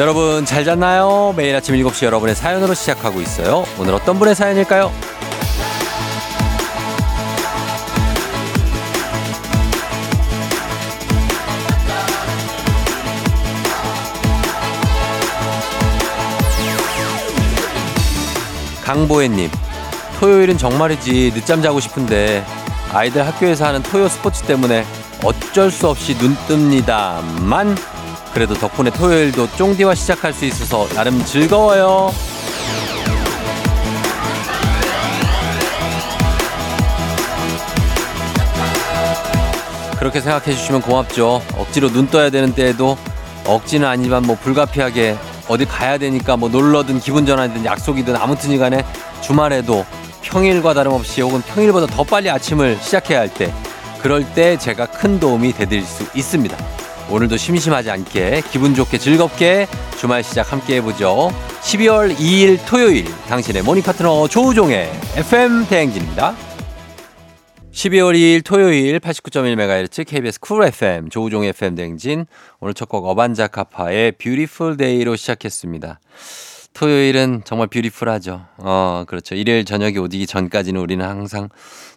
여러분 잘 잤나요? 매일 아침 7시 여러분의 사연으로 시작하고 있어요. 오늘 어떤 분의 사연일까요? 강보혜님, 토요일은 정말이지 늦잠 자고 싶은데 아이들 학교에서 하는 토요 스포츠 때문에 어쩔 수 없이 눈 뜹니다만 그래도 덕분에 토요일도 쫑디와 시작할 수 있어서 나름 즐거워요. 그렇게 생각해 주시면 고맙죠. 억지로 눈 떠야 되는 때에도 억지는 아니지만 뭐 불가피하게 어디 가야 되니까 뭐 놀러든 기분 전환이든 약속이든 아무튼 이간에 주말에도 평일과 다름없이 혹은 평일보다 더 빨리 아침을 시작해야 할 때 그럴 때 제가 큰 도움이 되드릴 수 있습니다. 오늘도 심심하지 않게 기분 좋게 즐겁게 주말 시작 함께 해보죠. 12월 2일 토요일 당신의 morning 파트너 조우종의 FM 대행진입니다. 12월 2일 토요일 89.1MHz KBS 쿨 FM 조우종의 FM 대행진 오늘 첫 곡 어반자카파의 Beautiful Day로 시작했습니다. 토요일은 정말 뷰티풀하죠. 어, 그렇죠. 일요일 저녁에 오기 전까지는 우리는 항상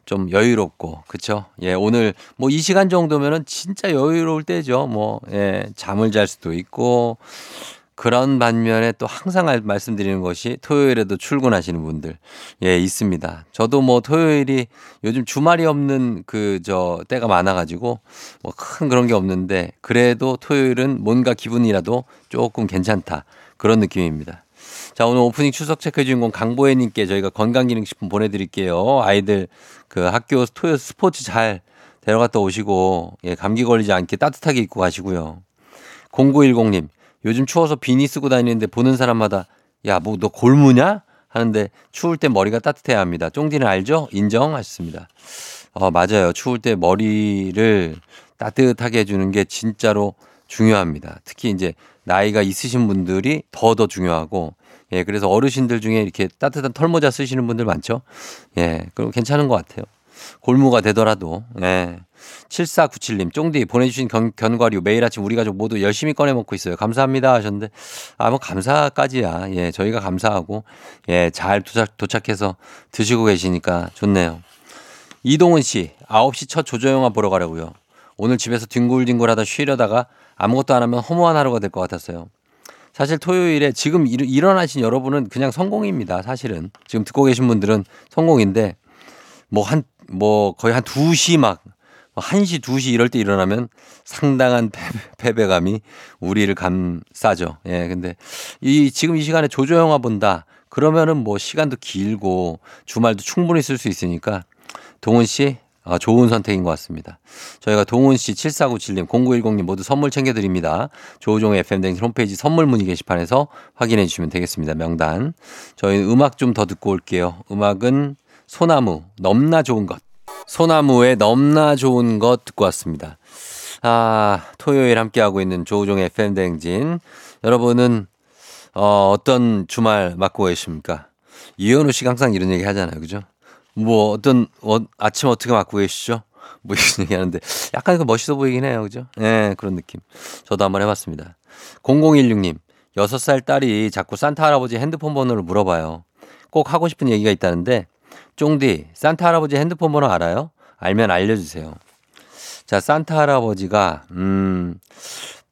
좀 여유롭고, 그쵸? 예, 오늘 뭐 이 시간 정도면은 진짜 여유로울 때죠. 뭐, 예, 잠을 잘 수도 있고, 그런 반면에 또 항상 말씀드리는 것이 토요일에도 출근하시는 분들, 예, 있습니다. 저도 뭐 토요일이 요즘 주말이 없는 그, 저, 때가 많아가지고 뭐 큰 그런 게 없는데 그래도 토요일은 뭔가 기분이라도 조금 괜찮다. 그런 느낌입니다. 자, 오늘 오프닝 추석 체크 주인공 강보혜님께 저희가 건강기능식품 보내드릴게요. 아이들 그 학교 토요 스포츠 잘 데려갔다 오시고, 예, 감기 걸리지 않게 따뜻하게 입고 가시고요. 0910님, 요즘 추워서 비니 쓰고 다니는데 보는 사람마다 야, 뭐 너 골무냐? 하는데 추울 때 머리가 따뜻해야 합니다. 쫑디는 알죠? 인정하셨습니다. 어, 맞아요. 추울 때 머리를 따뜻하게 해주는 게 진짜로 중요합니다. 특히 이제 나이가 있으신 분들이 더더 중요하고 예, 그래서 어르신들 중에 이렇게 따뜻한 털모자 쓰시는 분들 많죠? 예, 그럼 괜찮은 것 같아요. 골무가 되더라도, 예. 7497님, 쫑디 보내주신 견, 견과류 매일 아침 우리 가족 모두 열심히 꺼내 먹고 있어요. 감사합니다 하셨는데, 아, 뭐 감사까지야. 예, 저희가 감사하고, 예, 잘 도착, 도착해서 드시고 계시니까 좋네요. 이동은 씨, 9시 첫 조조영화 보러 가려고요. 오늘 집에서 뒹굴뒹굴 하다 쉬려다가 아무것도 안 하면 허무한 하루가 될 것 같았어요. 사실 토요일에 지금 일어나신 여러분은 그냥 성공입니다. 사실은. 지금 듣고 계신 분들은 성공인데 뭐 한, 뭐 거의 한 2시 막 1시, 2시 이럴 때 일어나면 상당한 패배, 감이 우리를 감싸죠. 예, 근데 이 지금 이 시간에 조조 영화 본다. 그러면은 뭐 시간도 길고 주말도 충분히 쓸 수 있으니까 동훈 씨 아, 좋은 선택인 것 같습니다. 저희가 동훈 씨, 7497님, 0910님 모두 선물 챙겨드립니다. 조우종의 FM댕 홈페이지 선물 문의 게시판에서 확인해 주시면 되겠습니다. 명단. 저희 음악 좀 더 듣고 올게요. 음악은 소나무, 넘나 좋은 것. 소나무의 넘나 좋은 것 듣고 왔습니다. 아, 토요일 함께하고 있는 조우종의 FM댕진. 여러분은, 어, 어떤 주말 맞고 계십니까? 이현우 씨가 항상 이런 얘기 하잖아요. 그죠? 뭐 어떤 어, 아침 어떻게 맞고 계시죠? 뭐 이런 얘기 하는데 약간 그 멋있어 보이긴 해요. 그죠? 예, 네, 그런 느낌. 저도 한번 해봤습니다. 0016님, 6살 딸이 자꾸 산타 할아버지 핸드폰 번호를 물어봐요. 꼭 하고 싶은 얘기가 있다는데, 쫑디, 산타 할아버지 핸드폰 번호 알아요? 알면 알려주세요. 자, 산타 할아버지가, 음,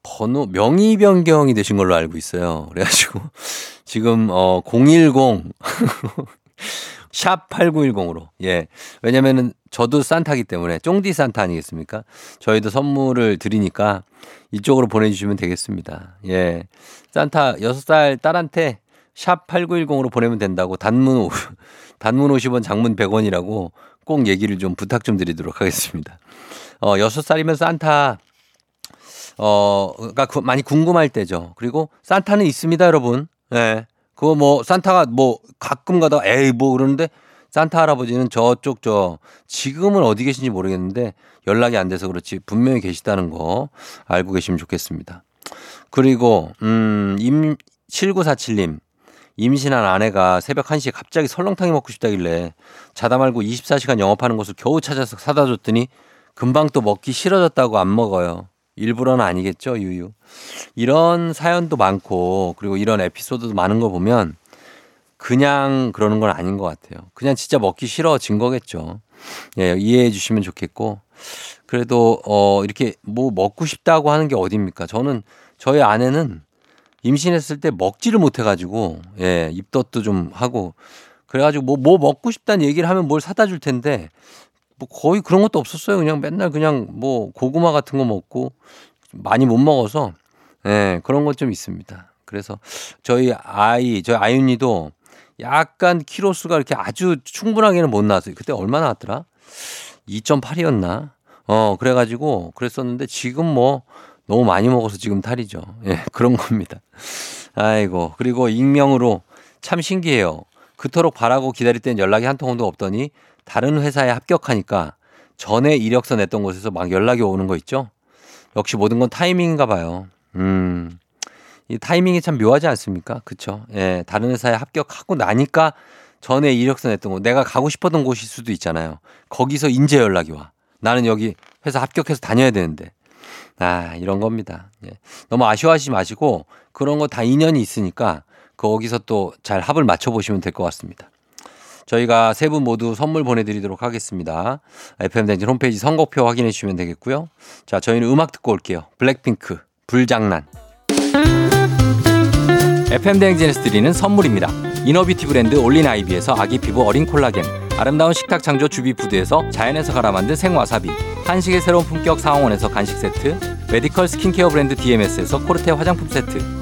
번호, 명의 변경이 되신 걸로 알고 있어요. 그래가지고, 지금, 어, 010, 샵 8910으로. 예. 왜냐면은 저도 산타기 때문에 쫑디 산타 아니겠습니까? 저희도 선물을 드리니까 이쪽으로 보내주시면 되겠습니다. 예. 산타 6살 딸한테 샵 8910으로 보내면 된다고 단문, 단문 50원 장문 100원이라고 꼭 얘기를 좀 부탁 좀 드리도록 하겠습니다. 어, 6살이면 산타, 어, 그러니까 많이 궁금할 때죠. 그리고 산타는 있습니다, 여러분. 예. 그거 뭐 산타가 뭐 가끔 가다 에이 뭐 그러는데 산타 할아버지는 저쪽 저 지금은 어디 계신지 모르겠는데 연락이 안 돼서 그렇지 분명히 계시다는 거 알고 계시면 좋겠습니다. 그리고 음임 7947님 임신한 아내가 새벽 1시에 갑자기 설렁탕이 먹고 싶다길래 자다 말고 24시간 영업하는 곳을 겨우 찾아서 사다 줬더니 금방 또 먹기 싫어졌다고 안 먹어요. 일부러는 아니겠죠, 유유. 이런 사연도 많고, 그리고 이런 에피소드도 많은 거 보면 그냥 그러는 건 아닌 것 같아요. 그냥 진짜 먹기 싫어진 거겠죠. 예, 이해해 주시면 좋겠고. 그래도, 어, 이렇게 뭐 먹고 싶다고 하는 게 어딥니까? 저는 저희 아내는 임신했을 때 먹지를 못해가지고, 예, 입덧도 좀 하고, 그래가지고 뭐, 뭐 먹고 싶다는 얘기를 하면 뭘 사다 줄 텐데, 뭐 거의 그런 것도 없었어요. 그냥 맨날 그냥 뭐 고구마 같은 거 먹고 많이 못 먹어서 예, 그런 것 좀 있습니다. 그래서 저희 아이, 저희 아윤이도 약간 키로수가 이렇게 아주 충분하게는 못 나왔어요. 그때 얼마 나왔더라? 2.8이었나? 어, 그래가지고 그랬었는데 지금 뭐 너무 많이 먹어서 지금 탈이죠. 예, 그런 겁니다. 아이고. 그리고 익명으로 참 신기해요. 그토록 바라고 기다릴 땐 연락이 한 통도 없더니 다른 회사에 합격하니까 전에 이력서 냈던 곳에서 막 연락이 오는 거 있죠? 역시 모든 건 타이밍인가 봐요. 음. 이 타이밍이 참 묘하지 않습니까? 그쵸? 예, 다른 회사에 합격하고 나니까 전에 이력서 냈던 곳, 내가 가고 싶었던 곳일 수도 있잖아요. 거기서 인제 연락이 와. 나는 여기 회사 합격해서 다녀야 되는데. 아, 이런 겁니다. 예. 너무 아쉬워하지 마시고 그런 거 다 인연이 있으니까 거기서 또 잘 합을 맞춰보시면 될 것 같습니다. 저희가 세 분 모두 선물 보내드리도록 하겠습니다. FM댕진 홈페이지 선곡표 확인해 주시면 되겠고요. 자, 저희는 음악 듣고 올게요. 블랙핑크, 불장난. FM댕진에서 드리는 선물입니다. 이너비티 브랜드 올린 아이비에서 아기 피부 어린 콜라겐. 아름다운 식탁 창조 주비푸드에서 자연에서 갈아 만든 생와사비. 한식의 새로운 품격 상황원에서 간식 세트. medical 스킨케어 브랜드 DMS에서 코르테 화장품 세트.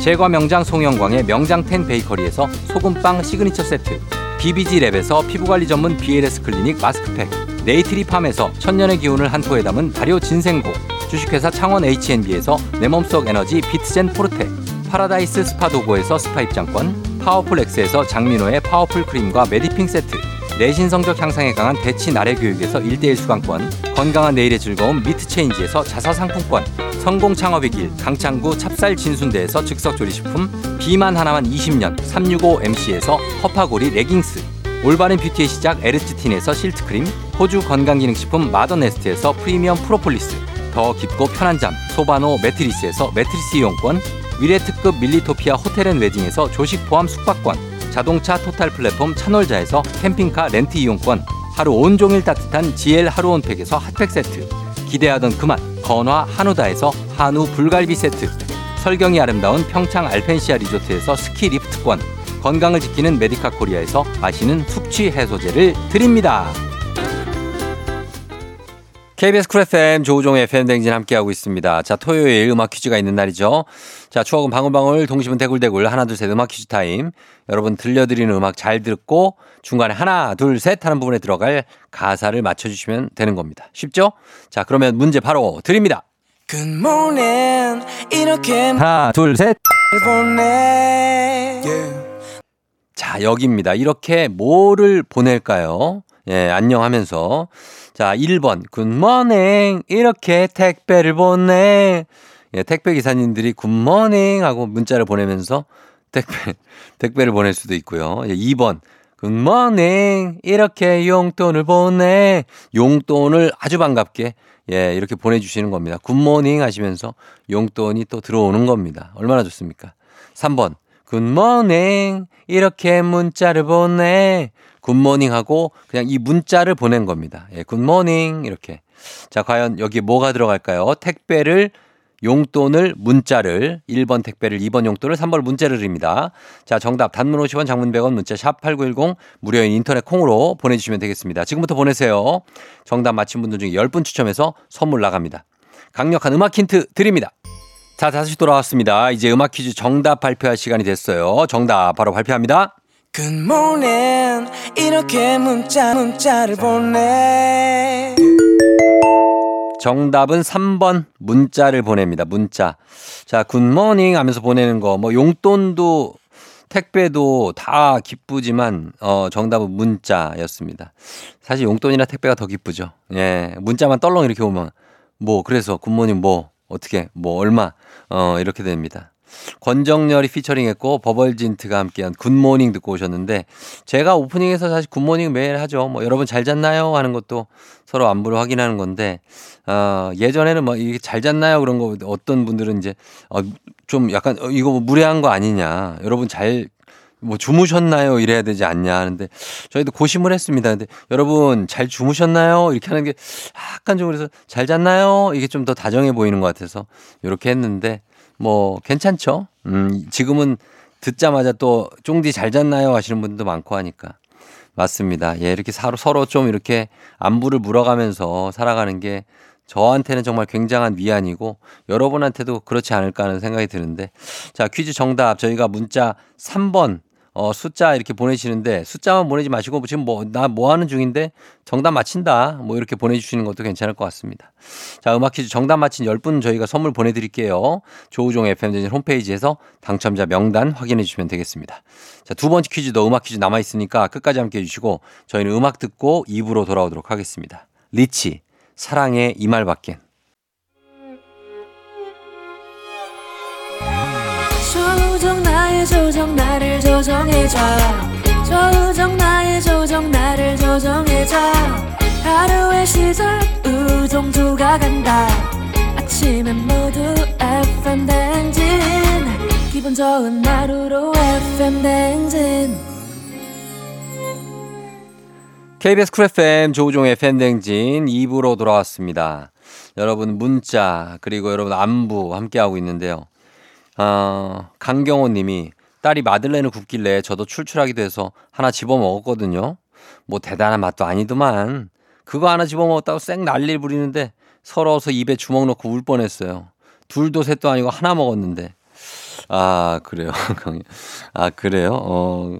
제과 명장 송영광의 명장텐 베이커리에서 소금빵 시그니처 세트. BBG 랩에서 피부관리 전문 BLS 클리닉 마스크팩. 네이트리팜에서 천년의 기운을 한 포에 담은 발효 진생고. 주식회사 창원 H&B에서 내 몸속 에너지 비트젠 포르테. 파라다이스 스파 도고에서 스파 입장권. 파워풀 엑스에서 장민호의 파워풀 크림과 메디핑 세트. 내신 성적 향상에 강한 대치 나래 교육에서 1대1 수강권. 건강한 내일의 즐거움 미트 체인지에서 자사 상품권. 성공 창업의 길 강창구 찹쌀 진순대에서 즉석 조리식품. 비만 하나만 20년 365MC에서 허파고리 레깅스. 올바른 beauty의 시작 에르츠틴에서 실트크림. 호주 건강기능식품 마더네스트에서 프리미엄 프로폴리스. 더 깊고 편한 잠 소바노 매트리스에서 매트리스 이용권. 미래특급 밀리토피아 호텔앤 웨딩에서 조식 포함 숙박권. 자동차 토탈 플랫폼 차놀자에서 캠핑카 렌트 이용권. 하루 온종일 따뜻한 GL 하루 온팩에서 핫팩 세트. 기대하던 그맛 건화 한우다에서 한우 불갈비 세트. 설경이 아름다운 평창 알펜시아 리조트에서 스키 리프트권. 건강을 지키는 메디카 코리아에서 마시는 숙취 해소제를 드립니다. KBS 쿨 FM 조우종의 FM댕진 함께하고 있습니다. 자, 토요일 음악 퀴즈가 있는 날이죠. 자, 추억은 방울방울, 동심은 대굴대굴, 하나, 둘, 셋 음악 퀴즈 타임. 여러분 들려드리는 음악 잘 듣고 중간에 하나, 둘, 셋 하는 부분에 들어갈 가사를 맞춰주시면 되는 겁니다. 쉽죠? 자, 그러면 문제 바로 드립니다. Good morning 이렇게 하나, 둘, 셋. 보내 자, 여기입니다. 이렇게 뭐를 보낼까요? 예, 안녕 하면서. 자, 1번. Good morning. 이렇게 택배를 보내. 예, 택배 기사님들이 good morning 하고 문자를 보내면서 택배, 택배를 보낼 수도 있고요. 예, 2번. Good morning. 이렇게 용돈을 보내. 용돈을 아주 반갑게 예, 이렇게 보내주시는 겁니다. Good morning 하시면서 용돈이 또 들어오는 겁니다. 얼마나 좋습니까? 3번. Good morning. 이렇게 문자를 보내. Good morning 하고 그냥 이 문자를 보낸 겁니다. 예, good morning. 이렇게. 자, 과연 여기 뭐가 들어갈까요? 택배를 용돈을 문자를 1번 택배를 2번 용돈을 3번 문자를 드립니다. 자, 정답 단문 50원 장문 100원 문자 샵 8910 무료인 인터넷 콩으로 보내주시면 되겠습니다. 지금부터 보내세요. 정답 맞힌 분들 중에 10분 추첨해서 선물 나갑니다. 강력한 음악 힌트 드립니다. 자, 다시 돌아왔습니다. 이제 음악 퀴즈 정답 발표할 시간이 됐어요. 정답 바로 발표합니다. Good morning 이렇게 문자 문자를 보내 정답은 3번 문자를 보냅니다. 문자. 자, good morning 하면서 보내는 거. 뭐 용돈도 택배도 다 기쁘지만 어 정답은 문자였습니다. 사실 용돈이나 택배가 더 기쁘죠. 예. 문자만 떨렁 이렇게 오면 뭐 그래서 good morning 뭐 어떻게 뭐 얼마 어 이렇게 됩니다. 권정열이 피처링했고 버벌진트가 함께한 Good Morning 듣고 오셨는데 제가 오프닝에서 사실 굿모닝 매일 하죠. 뭐 여러분 잘 잤나요 하는 것도 서로 안부를 확인하는 건데 어 예전에는 뭐 이게 잘 잤나요 그런 거 어떤 분들은 이제 어 좀 약간 어, 이거 뭐 무례한 거 아니냐. 여러분 잘 뭐 주무셨나요? 이래야 되지 않냐 하는데 저희도 고심을 했습니다. 근데 여러분 잘 주무셨나요? 이렇게 하는 게 약간 좀 그래서 잘 잤나요? 이게 좀 더 다정해 보이는 것 같아서 이렇게 했는데 뭐 괜찮죠. 음, 지금은 듣자마자 또 쫑디 잘 잤나요 하시는 분도 많고 하니까 맞습니다. 예, 이렇게 서로 서로 좀 이렇게 안부를 물어가면서 살아가는 게 저한테는 정말 굉장한 위안이고 여러분한테도 그렇지 않을까 하는 생각이 드는데 자 퀴즈 정답 저희가 문자 3번 어, 숫자 이렇게 보내시는데 숫자만 보내지 마시고 지금 뭐, 나뭐 하는 중인데 정답 맞힌다. 뭐 이렇게 보내주시는 것도 괜찮을 것 같습니다. 자, 음악 퀴즈 정답 맞힌 10분 저희가 선물 보내드릴게요. 조우종 FM대진 홈페이지에서 당첨자 명단 확인해 주시면 되겠습니다. 자, 두 번째 퀴즈도 음악 퀴즈 남아있으니까 끝까지 함께 해 주시고 저희는 음악 듣고 2부로 돌아오도록 하겠습니다. 리치, 사랑의 이 말밖엔. 조정 나를 조정해줘. 조정 나의 조정 나를 조정해줘. 하루의 시절 우정조가 간다. 아침엔 모두 FM 댕진. 기분 좋은 하루로 FM 댕진. KBS 쿨 FM 조우종의 FM댕진 2부로 돌아왔습니다. 여러분 문자 그리고 여러분 안부 함께하고 있는데요. 어, 강경호 님이 딸이 마들렌을 굽길래 저도 출출하기도 해서 하나 집어 먹었거든요. 뭐 대단한 맛도 아니더만 그거 하나 집어 먹었다고 쌩 난리를 부리는데 서러워서 입에 주먹 넣고 울 뻔했어요. 둘도 셋도 아니고 하나 먹었는데 아 그래요. 아 그래요. 어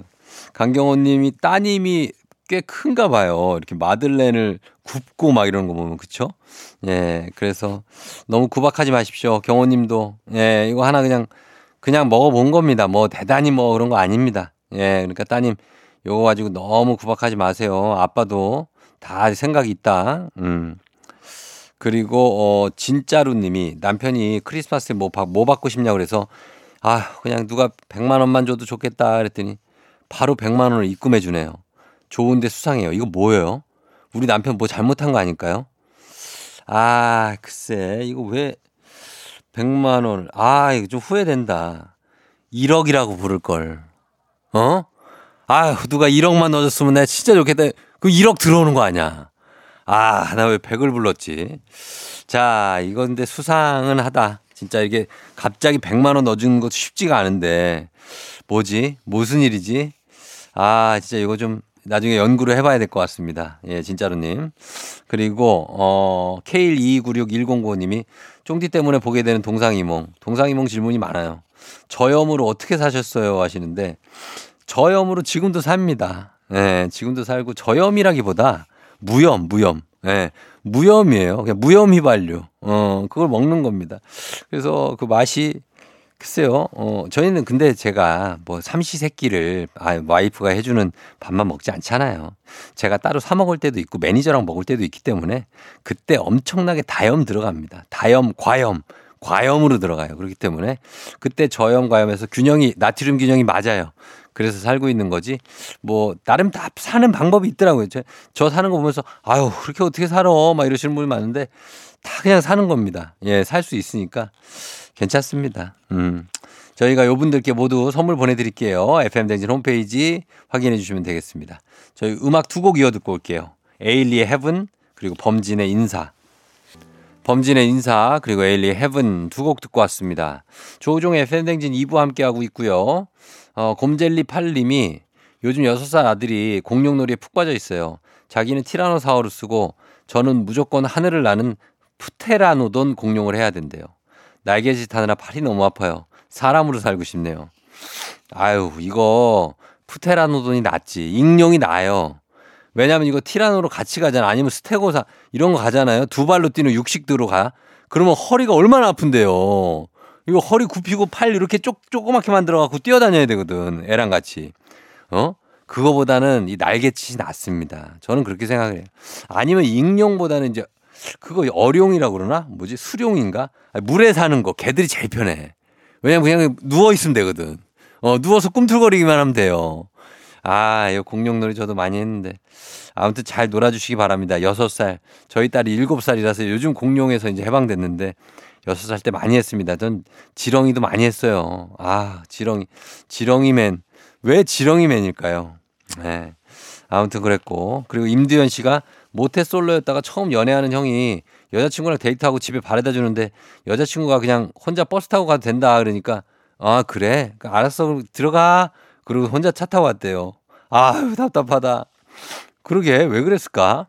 강경호 님이 따님이 꽤 큰가 봐요. 이렇게 마들렌을 굽고 막 이런 거 보면 그쵸? 예, 그래서 너무 구박하지 마십시오. 경호님도 예, 이거 하나 그냥 그냥 먹어본 겁니다. 뭐 대단히 뭐 그런 거 아닙니다. 예, 그러니까 따님 요거 가지고 너무 구박하지 마세요. 아빠도 다 생각이 있다. 음. 그리고 어 진짜루 님이 남편이 크리스마스에 뭐, 바, 뭐 받고 싶냐 그래서 아 그냥 누가 100만 원만 줘도 좋겠다 그랬더니 바로 100만 원을 입금해 주네요. 좋은데 수상해요. 이거 뭐예요? 우리 남편 뭐 잘못한 거 아닐까요? 아, 글쎄, 이거 왜 100만 원. 아, 이거 좀 후회된다. 1억이라고 부를 걸. 어? 아휴, 누가 1억만 넣어줬으면 내가 진짜 좋겠다. 그 1억 들어오는 거 아니야. 아, 나 왜 100을 불렀지? 자, 이건데 수상은 하다. 진짜 이게 갑자기 100만 원 넣어주는 것도 쉽지가 않은데. 뭐지? 무슨 일이지? 아, 진짜 이거 좀 나중에 연구를 해봐야 될 것 같습니다. 예, 진짜로님. 그리고, 어, K1296109님이 쫑디 때문에 보게 되는 동상이몽. 동상이몽 질문이 많아요. 저염으로 어떻게 사셨어요? 하시는데, 저염으로 지금도 삽니다. 예, 지금도 살고, 저염이라기보다 무염, 무염. 예, 무염이에요. 그냥 무염 휘발유. 어, 그걸 먹는 겁니다. 그래서 그 맛이 글쎄요, 어, 저희는 근데 제가 뭐 삼시세끼를 아, 와이프가 해주는 밥만 먹지 않잖아요. 제가 따로 사 먹을 때도 있고 매니저랑 먹을 때도 있기 때문에 그때 엄청나게 다염 들어갑니다. 다염, 과염, 과염으로 들어가요. 그렇기 때문에 그때 저염, 과염에서 균형이, 나트륨 균형이 맞아요. 그래서 살고 있는 거지. 뭐, 나름 다 사는 방법이 있더라고요. 저, 저 사는 거 보면서 아유, 그렇게 어떻게 살아? 막 이러시는 분이 많은데 다 그냥 사는 겁니다. 예, 살 수 있으니까. 괜찮습니다. 음. 저희가 요분들께 모두 선물 보내드릴게요. FM댕진 홈페이지 확인해 주시면 되겠습니다. 저희 음악 두 곡 이어 듣고 올게요. 에일리의 Heaven, 그리고 범진의 인사. 범진의 인사, 그리고 에일리의 Heaven 두 곡 듣고 왔습니다. 조우종의 FM댕진 2부 함께하고 있고요. 어, 곰젤리 8님이 요즘 6살 아들이 공룡놀이에 푹 빠져 있어요. 자기는 티라노사우루스고 저는 무조건 하늘을 나는 프테라노돈 공룡을 해야 된대요. 날개짓 하느라 팔이 너무 아파요. 사람으로 살고 싶네요. 아유, 이거 푸테라노돈이 낫지. 익룡이 나요. 왜냐면 이거 티라노로 같이 가잖아. 아니면 스테고사 이런 거 가잖아요. 두 발로 뛰는 육식도로 가. 그러면 허리가 얼마나 아픈데요. 이거 허리 굽히고 팔 이렇게 쪼, 조그맣게 만들어 갖고 뛰어다녀야 되거든. 애랑 같이. 어? 그거보다는 이 날개짓이 낫습니다. 저는 그렇게 생각해요. 아니면 익룡보다는 이제 그거 어룡이라고 그러나? 뭐지? 수룡인가? 물에 사는 거. 개들이 제일 편해. 왜냐면 그냥 누워 있으면 되거든. 어, 누워서 꿈틀거리기만 하면 돼요. 아, 이거 공룡놀이 저도 많이 했는데. 아무튼 잘 놀아주시기 바랍니다. 여섯 살 저희 딸이 일곱 살이라서 요즘 공룡에서 이제 해방됐는데 여섯 살 때 많이 했습니다. 전 지렁이도 많이 했어요. 아, 지렁이. 지렁이맨. 왜 지렁이맨일까요? 네. 아무튼 그랬고. 그리고 임두현 씨가 모태솔로였다가 처음 연애하는 형이 여자친구랑 데이트하고 집에 바래다 주는데 여자친구가 그냥 혼자 버스 타고 가도 된다 그러니까 아 그래? 그러니까 알았어. 들어가. 그리고 혼자 차 타고 왔대요. 아유 답답하다. 그러게. 왜 그랬을까?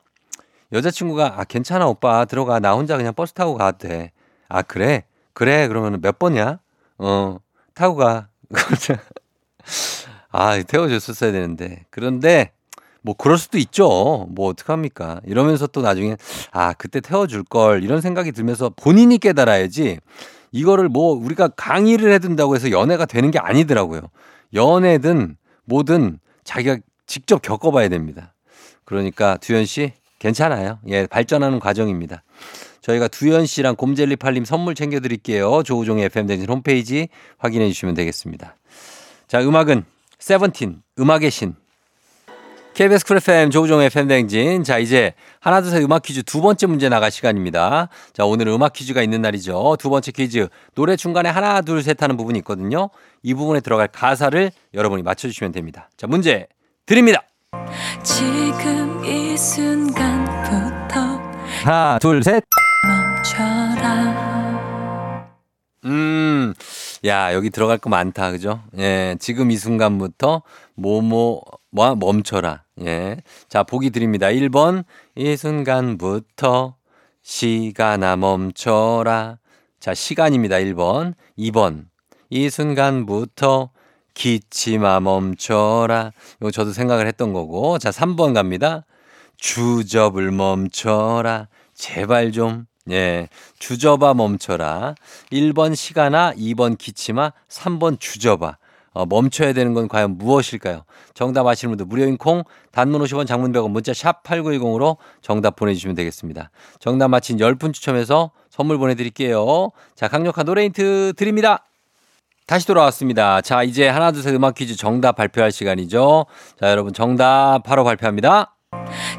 여자친구가 아 괜찮아 오빠. 들어가. 나 혼자 그냥 버스 타고 가도 돼아 그래? 그래? 그러면 몇 번이야? 어 타고 가. 아, 태워줬었어야 되는데. 그런데 뭐 그럴 수도 있죠. 뭐 어떡합니까? 이러면서 또 나중에 아, 그때 태워줄 걸 이런 생각이 들면서 본인이 깨달아야지 이거를 뭐 우리가 강의를 해둔다고 해서 연애가 되는 게 아니더라고요. 연애든 뭐든 자기가 직접 겪어봐야 됩니다. 그러니까 두현 씨 괜찮아요. 예, 발전하는 과정입니다. 저희가 두현 씨랑 곰젤리 팔림 선물 챙겨드릴게요. 조우종의 FM댕진 홈페이지 확인해 주시면 되겠습니다. 자, 음악은 세븐틴, 음악의 신. KBS 쿨 FM 조우종의 FM댕진. 자, 이제 하나, 둘, 셋 음악 퀴즈 두 번째 문제 나갈 시간입니다. 자, 오늘은 음악 퀴즈가 있는 날이죠. 두 번째 퀴즈. 노래 중간에 하나, 둘, 셋 하는 부분이 있거든요. 이 부분에 들어갈 가사를 여러분이 맞춰주시면 됩니다. 자, 문제 드립니다. 지금 이 순간부터 하나, 둘, 셋. 멈춰라 음, 야, 여기 들어갈 거 많다. 그죠? 예, 지금 이 순간부터 뭐뭐, 뭐, 멈춰라. 예. 자, 보기 드립니다. 1번, 이 순간부터 시간아 멈춰라. 자, 시간입니다. 1번. 2번, 이 순간부터 기침아 멈춰라. 이거 저도 생각을 했던 거고. 자, 3번 갑니다. 주접을 멈춰라. 제발 좀. 예. 주저봐 멈춰라. 1번 시간아, 2번 기침아, 3번 주저봐. 어, 멈춰야 되는 건 과연 무엇일까요? 정답 아시는 분들 무료인 콩, 단문 50원, 장문 100원, 문자 샵 8910으로 정답 보내주시면 되겠습니다. 정답 맞힌 10분 추첨해서 선물 보내드릴게요. 자, 강력한 노래 힌트 드립니다. 다시 돌아왔습니다. 자, 이제 하나, 둘, 셋 음악 퀴즈 정답 발표할 시간이죠. 자, 여러분 정답 바로 발표합니다.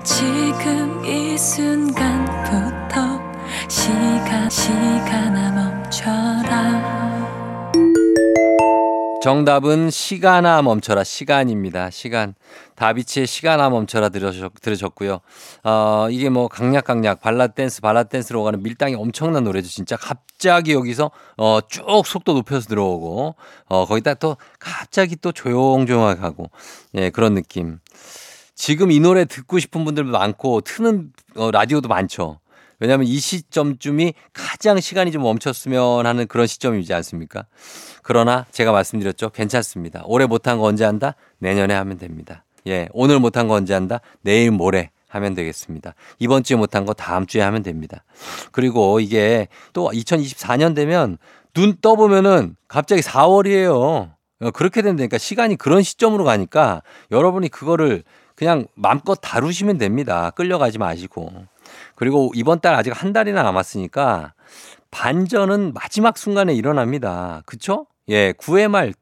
지금 이 순간부터 시간 시간아 멈춰라 정답은 시간아 멈춰라 시간입니다. 시간. 다비치의 시간아 멈춰라 들으셨, 들으셨고요. 어, 이게 뭐 강약 강약 발라드 댄스 발라드 댄스로 가는 밀당이 엄청난 노래죠. 진짜 갑자기 여기서 어, 쭉 속도 높여서 들어오고 어, 거기다 또 갑자기 또 조용조용하게 가고 예, 그런 느낌. 지금 이 노래 듣고 싶은 분들 도 많고 트는 어, 라디오도 많죠. 왜냐하면 이 시점쯤이 가장 시간이 좀 멈췄으면 하는 그런 시점이지 않습니까? 그러나 제가 말씀드렸죠. 괜찮습니다. 올해 못한 거 언제 한다? 내년에 하면 됩니다. 예, 오늘 못한 거 언제 한다? 내일 모레 하면 되겠습니다. 이번 주에 못한 거 다음 주에 하면 됩니다. 그리고 이게 또 2024년 되면 눈 떠보면은 갑자기 4월이에요. 그렇게 된다니까 시간이 그런 시점으로 가니까 여러분이 그거를 그냥 마음껏 다루시면 됩니다. 끌려가지 마시고. 그리고 이번 달 아직 한 달이나 남았으니까 반전은 마지막 순간에 일어납니다. 그쵸? 예, 9회 말,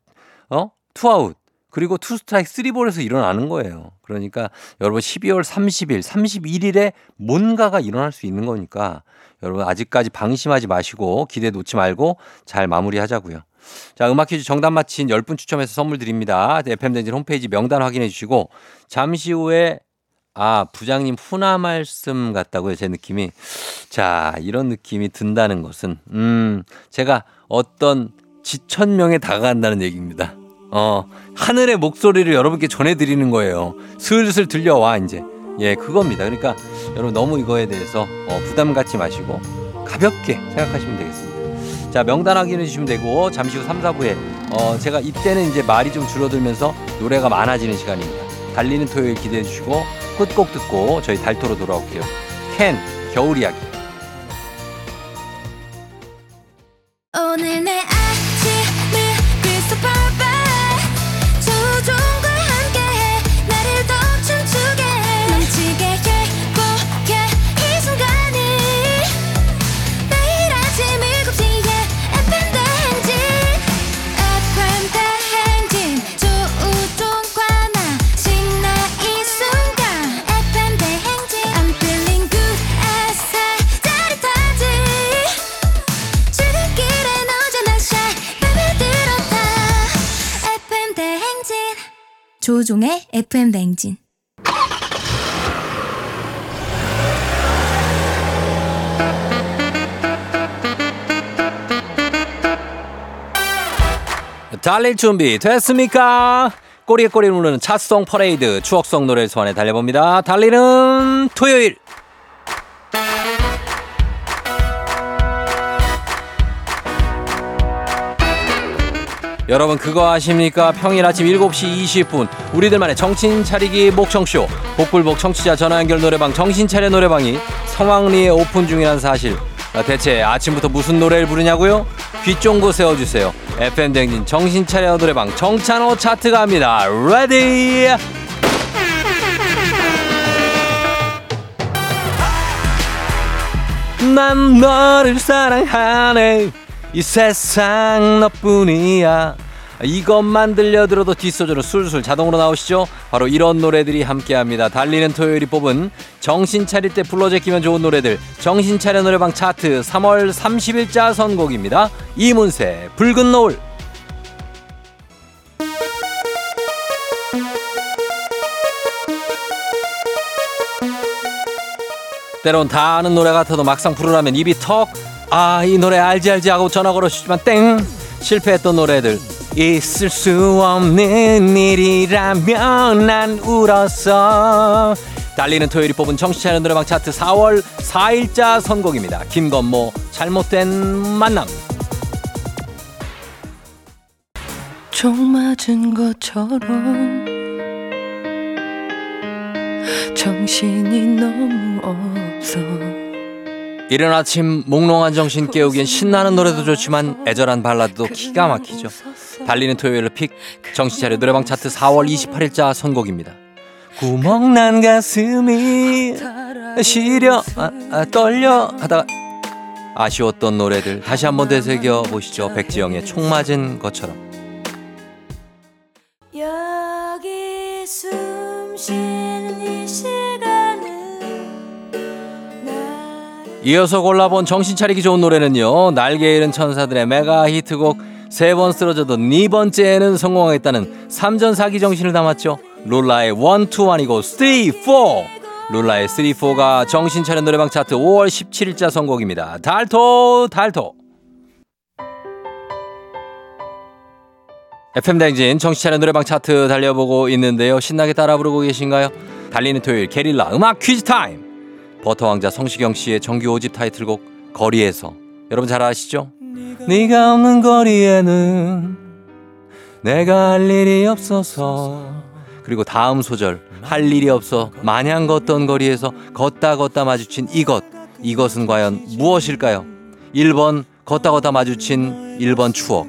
어? two out. 그리고 two strike three ball에서 일어나는 거예요. 그러니까 여러분 12월 30일, 31일에 뭔가가 일어날 수 있는 거니까 여러분 아직까지 방심하지 마시고 기대 놓지 말고 잘 마무리하자고요. 자, 음악 퀴즈 정답 맞힌 10분 추첨해서 선물 드립니다. FM댕진 홈페이지 명단 확인해 주시고 잠시 후에 아, 부장님 훈화 말씀 같다고요, 제 느낌이. 자, 이런 느낌이 든다는 것은, 음, 제가 어떤 지천명에 다가간다는 얘기입니다. 어, 하늘의 목소리를 여러분께 전해드리는 거예요. 슬슬 들려와, 이제. 예, 그겁니다. 그러니까 여러분 너무 이거에 대해서 어, 부담 갖지 마시고 가볍게 생각하시면 되겠습니다. 자, 명단 확인해 주시면 되고, 잠시 후 3, 4부에, 어, 제가 이때는 이제 말이 좀 줄어들면서 노래가 많아지는 시간입니다. 달리는 토요일 기대해 주시고 끝곡 듣고 저희 달토로 돌아올게요. 캔 겨울 이야기. 오늘 내 조종의 FM 대행진 달릴 준비 됐습니까? 꼬리에 꼬리를 누르는 차송 퍼레이드 추억송 노래를 소환해 달려봅니다. 달리는 토요일. 여러분 그거 아십니까? 평일 아침 7시 20분. 우리들만의 정신 차리기 목청쇼. 복불복 청취자 전화 연결 노래방 정신 차려 노래방이 성황리에 오픈 중이라는 사실. 아, 대체 아침부터 무슨 노래를 부르냐고요? 귀 쫑긋 세워주세요. FM 댕진 정신 차려 노래방 정찬호 차트 갑니다. ready 난 너를 사랑하네 이 세상 너뿐이야. 이것만 들려들어도 뒷소주로 술술 자동으로 나오시죠? 바로 이런 노래들이 함께합니다. 달리는 토요일이 뽑은 정신 차릴 때 불러 제끼면 좋은 노래들. 정신 차려 노래방 차트 3월 30일자 선곡입니다. 이문세 붉은 노을. 때론 다 아는 노래 같아도 막상 부르라면 입이 턱 아 이 노래 알지 알지 하고 전화 걸어주지만 땡! 실패했던 노래들. 있을 수 없는 일이라면 난 울었어. 달리는 토요일이 뽑은 정치차는 노래방 차트 4월 4일자 선곡입니다. 김건모 잘못된 만남. 총 맞은 것처럼 정신이 너무 없어 이른 아침 몽롱한 정신 깨우기엔 신나는 노래도 좋지만 애절한 발라드도 기가 막히죠 달리는 토요일을 픽 정신 차려 노래방 차트 4월 28일자 선곡입니다. 구멍난 가슴이 시려 아, 아, 떨려 하다가 아쉬웠던 노래들 다시 한번 되새겨 보시죠. 백지영의 총 맞은 것처럼. 여기 숨쉬 이어서 골라본 정신 차리기 좋은 노래는요. 날개 잃은 천사들의 메가 히트곡 세 번 쓰러져도 네 번째에는 성공하겠다는 삼전 사기 정신을 담았죠. 룰라의 1, 2, 1이고 3, 4. 룰라의 3, 4가 정신 차려 노래방 차트 5월 17일자 선곡입니다. 달토 달토. FM 댕진 정신 차려 노래방 차트 달려보고 있는데요. 신나게 따라 부르고 계신가요? 달리는 토요일 게릴라 음악 퀴즈 타임. 버터왕자 성시경 씨의 정규 5집 타이틀곡 거리에서 여러분 잘 아시죠? 네가 없는 거리에는 내가 할 일이 없어서 그리고 다음 소절 할 일이 없어 마냥 걷던 거리에서 걷다 걷다 마주친 이것 이것은 과연 무엇일까요? 1번 걷다 걷다 마주친 1번 추억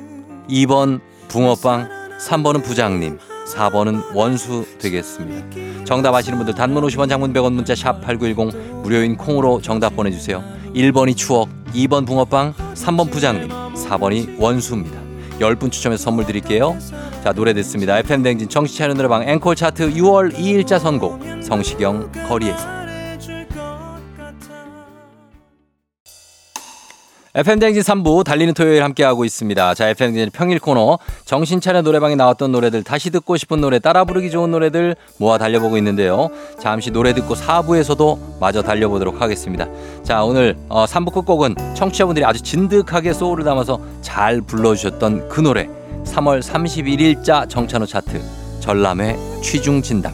2번 붕어빵 3번은 부장님 4번은 원수 되겠습니다. 정답 아시는 분들 단문 50원 장문 100원 문자 샵 8910 무료인 콩으로 정답 보내주세요. 1번이 추억 2번 붕어빵 3번 부장님 4번이 원수입니다. 10분 추첨해서 선물 드릴게요. 자 노래 듣습니다. FM댕진 정치차는 노래방 앵콜 차트 6월 2일자 선곡 성시경 거리에서 FM댕진 3부 달리는 토요일 함께하고 있습니다. 자, FM댕진 평일 코너 정신 차려 노래방에 나왔던 노래들 다시 듣고 싶은 노래 따라 부르기 좋은 노래들 모아 달려보고 있는데요. 잠시 노래 듣고 4부에서도 마저 달려보도록 하겠습니다. 자, 오늘 어, 3부 끝곡은 청취자분들이 아주 진득하게 소울을 담아서 잘 불러주셨던 그 노래 3월 31일자 정찬호 차트 전람회 취중 진담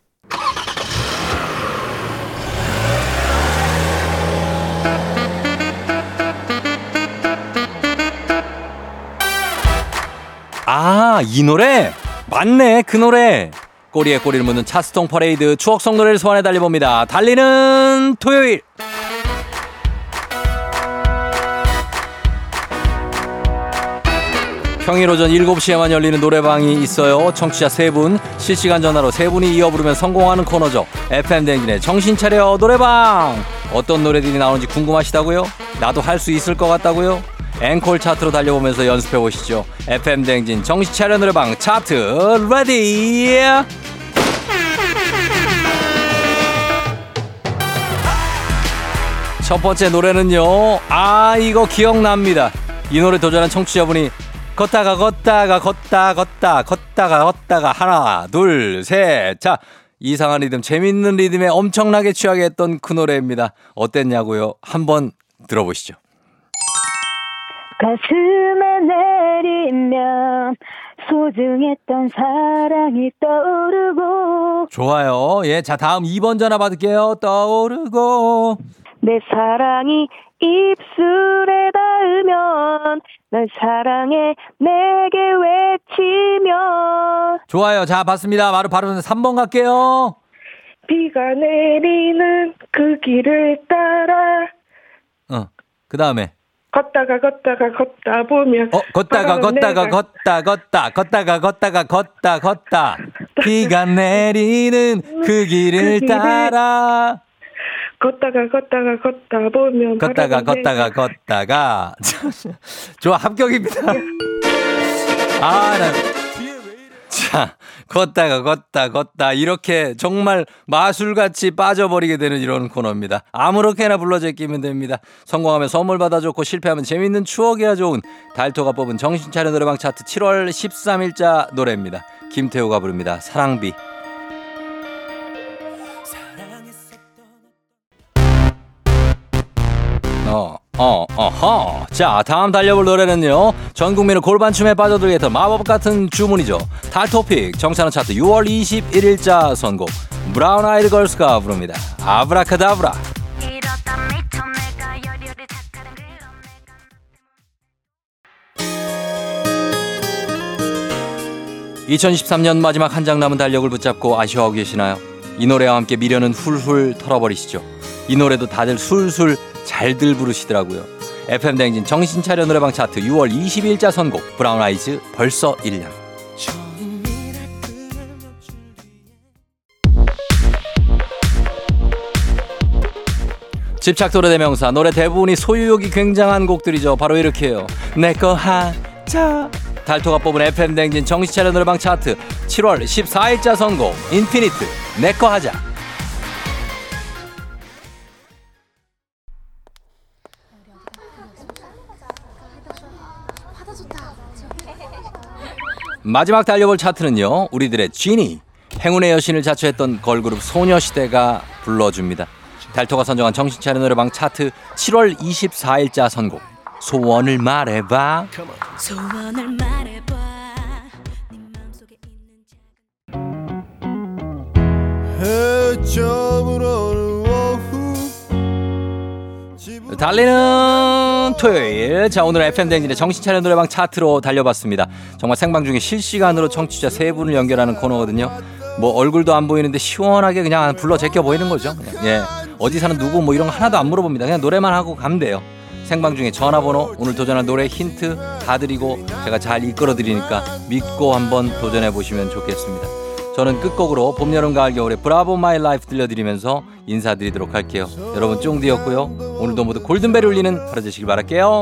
아, 이 노래? 맞네, 그 노래. 꼬리에 꼬리를 묻는 차스통 퍼레이드 추억성 노래를 소환해 달려봅니다. 달리는 토요일. 평일 오전 7시에만 열리는 노래방이 있어요. 청취자 3분, 실시간 전화로 3분이 이어 부르면 성공하는 코너죠. FM 댕진의 정신 차려 노래방. 어떤 노래들이 나오는지 궁금하시다고요? 나도 할 수 있을 것 같다고요? 앵콜 차트로 달려보면서 연습해 보시죠. FM 댕진 정신 차려 노래방 차트 ready. 첫 번째 노래는요. 아, 이거 기억납니다. 이 노래 도전한 청취자분이 걷다가 걷다가 걷다 걷다 걷다가 걷다가 하나 둘 셋 자 이상한 리듬 재밌는 리듬에 엄청나게 취하게 했던 그 노래입니다 어땠냐고요 한번 들어보시죠 가슴에 내리면 소중했던 사랑이 떠오르고. 좋아요. 예 자 다음 2번 전화 받을게요. 떠오르고. 내 사랑이 입술에 닿으면 널 사랑해 내게 외치며 좋아요. 자 받습니다. 바로 바로 3번 갈게요. 비가 내리는 그 길을 따라. 어 그 다음에 걷다가 걷다가 걷다 보면 어 걷다가 걷다가 걷다 걷다 걷다가 걷다가 걷다 걷다 비가 내리는 그 길을 그 길을 따라 걷다가 걷다가 걷다 보면 걷다가 걷다가 걷다가 좋아 합격입니다. 아, 나. 자, 걷다가 걷다 걷다 이렇게 정말 마술같이 빠져버리게 되는 이런 코너입니다. 아무렇게나 불러 제 끼면 됩니다. 성공하면 선물 받아줬고 실패하면 재밌는 추억이야 좋은 달토가 뽑은 정신차려 노래방 차트 7월 13일자 노래입니다. 김태호가 부릅니다. 사랑비. 어, 어, 어허. 자, 다음 달려볼 노래는요. 전 국민을 골반춤에 빠져들게 했던 마법 같은 주문이죠. 달토픽 정찬원 차트 6월 21일자 선곡. 브라운 아이드 걸스가 부릅니다. 아브라카다브라. 2023년 마지막 한 장 남은 달력을 붙잡고 아쉬워하고 계시나요? 이 노래와 함께 미련은 훌훌 털어버리시죠. 이 노래도 다들 술술 잘들 부르시더라고요. FM 댕진 정신차려 노래방 차트 6월 20일자 선곡 브라운 아이즈 벌써 1년. 집착 도래 대명사 노래 대부분이 소유욕이 굉장한 곡들이죠. 바로 이렇게요. 내 거 하자. 달토가 뽑은 FM 댕진 정신차려 노래방 차트 7월 14일자 선곡 인피니트 내 거 하자. 마지막 달려볼 차트는요. 우리들의 지니 행운의 여신을 자처했던 걸그룹 소녀시대가 불러줍니다. 달토가 선정한 정신차려 노래방 차트 7월 24일자 선곡 소원을 말해봐 소원을 말해봐 네 달리는 토요일. 자 오늘 FM 댕진의 정신차려 노래방 차트로 달려봤습니다. 정말 생방 중에 실시간으로 청취자 세 분을 연결하는 코너거든요. 뭐 얼굴도 안 보이는데 시원하게 그냥 불러 제껴 보이는 거죠. 그냥. 예. 어디 사는 누구 뭐 이런 거 하나도 안 물어봅니다. 그냥 노래만 하고 가면 돼요. 생방 중에 전화번호 오늘 도전한 노래 힌트 다 드리고 제가 잘 이끌어 드리니까 믿고 한번 도전해 보시면 좋겠습니다 저는 끝곡으로 봄, 여름, 가을, 겨울에 Bravo My Life 들려드리면서 인사드리도록 할게요. 여러분 쫑디였고요. 오늘도 모두 골든벨 울리는 하루 되시길 바랄게요.